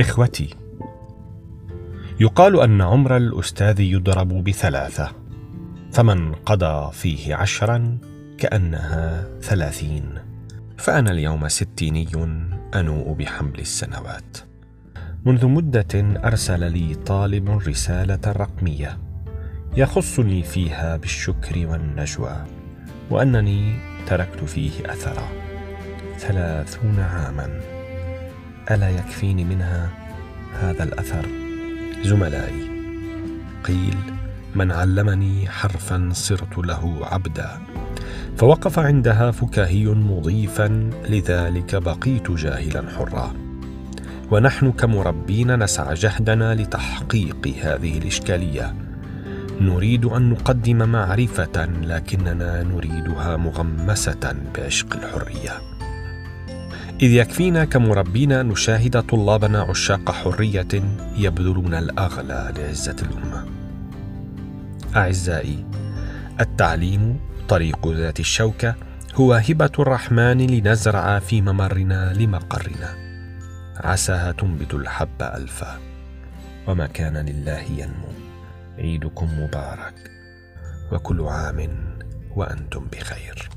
إخوتي. يقال أن عمر الأستاذ يضرب بثلاثة فمن قضى فيه عشرا كأنها ثلاثين فأنا اليوم ستيني أنوء بحمل السنوات. منذ مدة أرسل لي طالب رسالة رقمية يخصني فيها بالشكر والنجوى وأنني تركت فيه أثرا ثلاثون عاما. ألا يكفيني منها هذا الأثر؟ زملائي قيل من علمني حرفا صرت له عبدا فوقف عندها فكاهي مضيفا لذلك بقيت جاهلا حرا. ونحن كمربين نسعى جهدنا لتحقيق هذه الإشكالية. نريد أن نقدم معرفة لكننا نريدها مغمسة بعشق الحرية. إذ يكفينا كمربين نشاهد طلابنا عشاق حرية يبذلون الأغلى لعزة الأمة. أعزائي التعليم طريق ذات الشوكة هو هبة الرحمن لنزرع في ممرنا لمقرنا. عساها تنبت الحب ألفا. وما كان لله ينمو. عيدكم مبارك. وكل عام وأنتم بخير.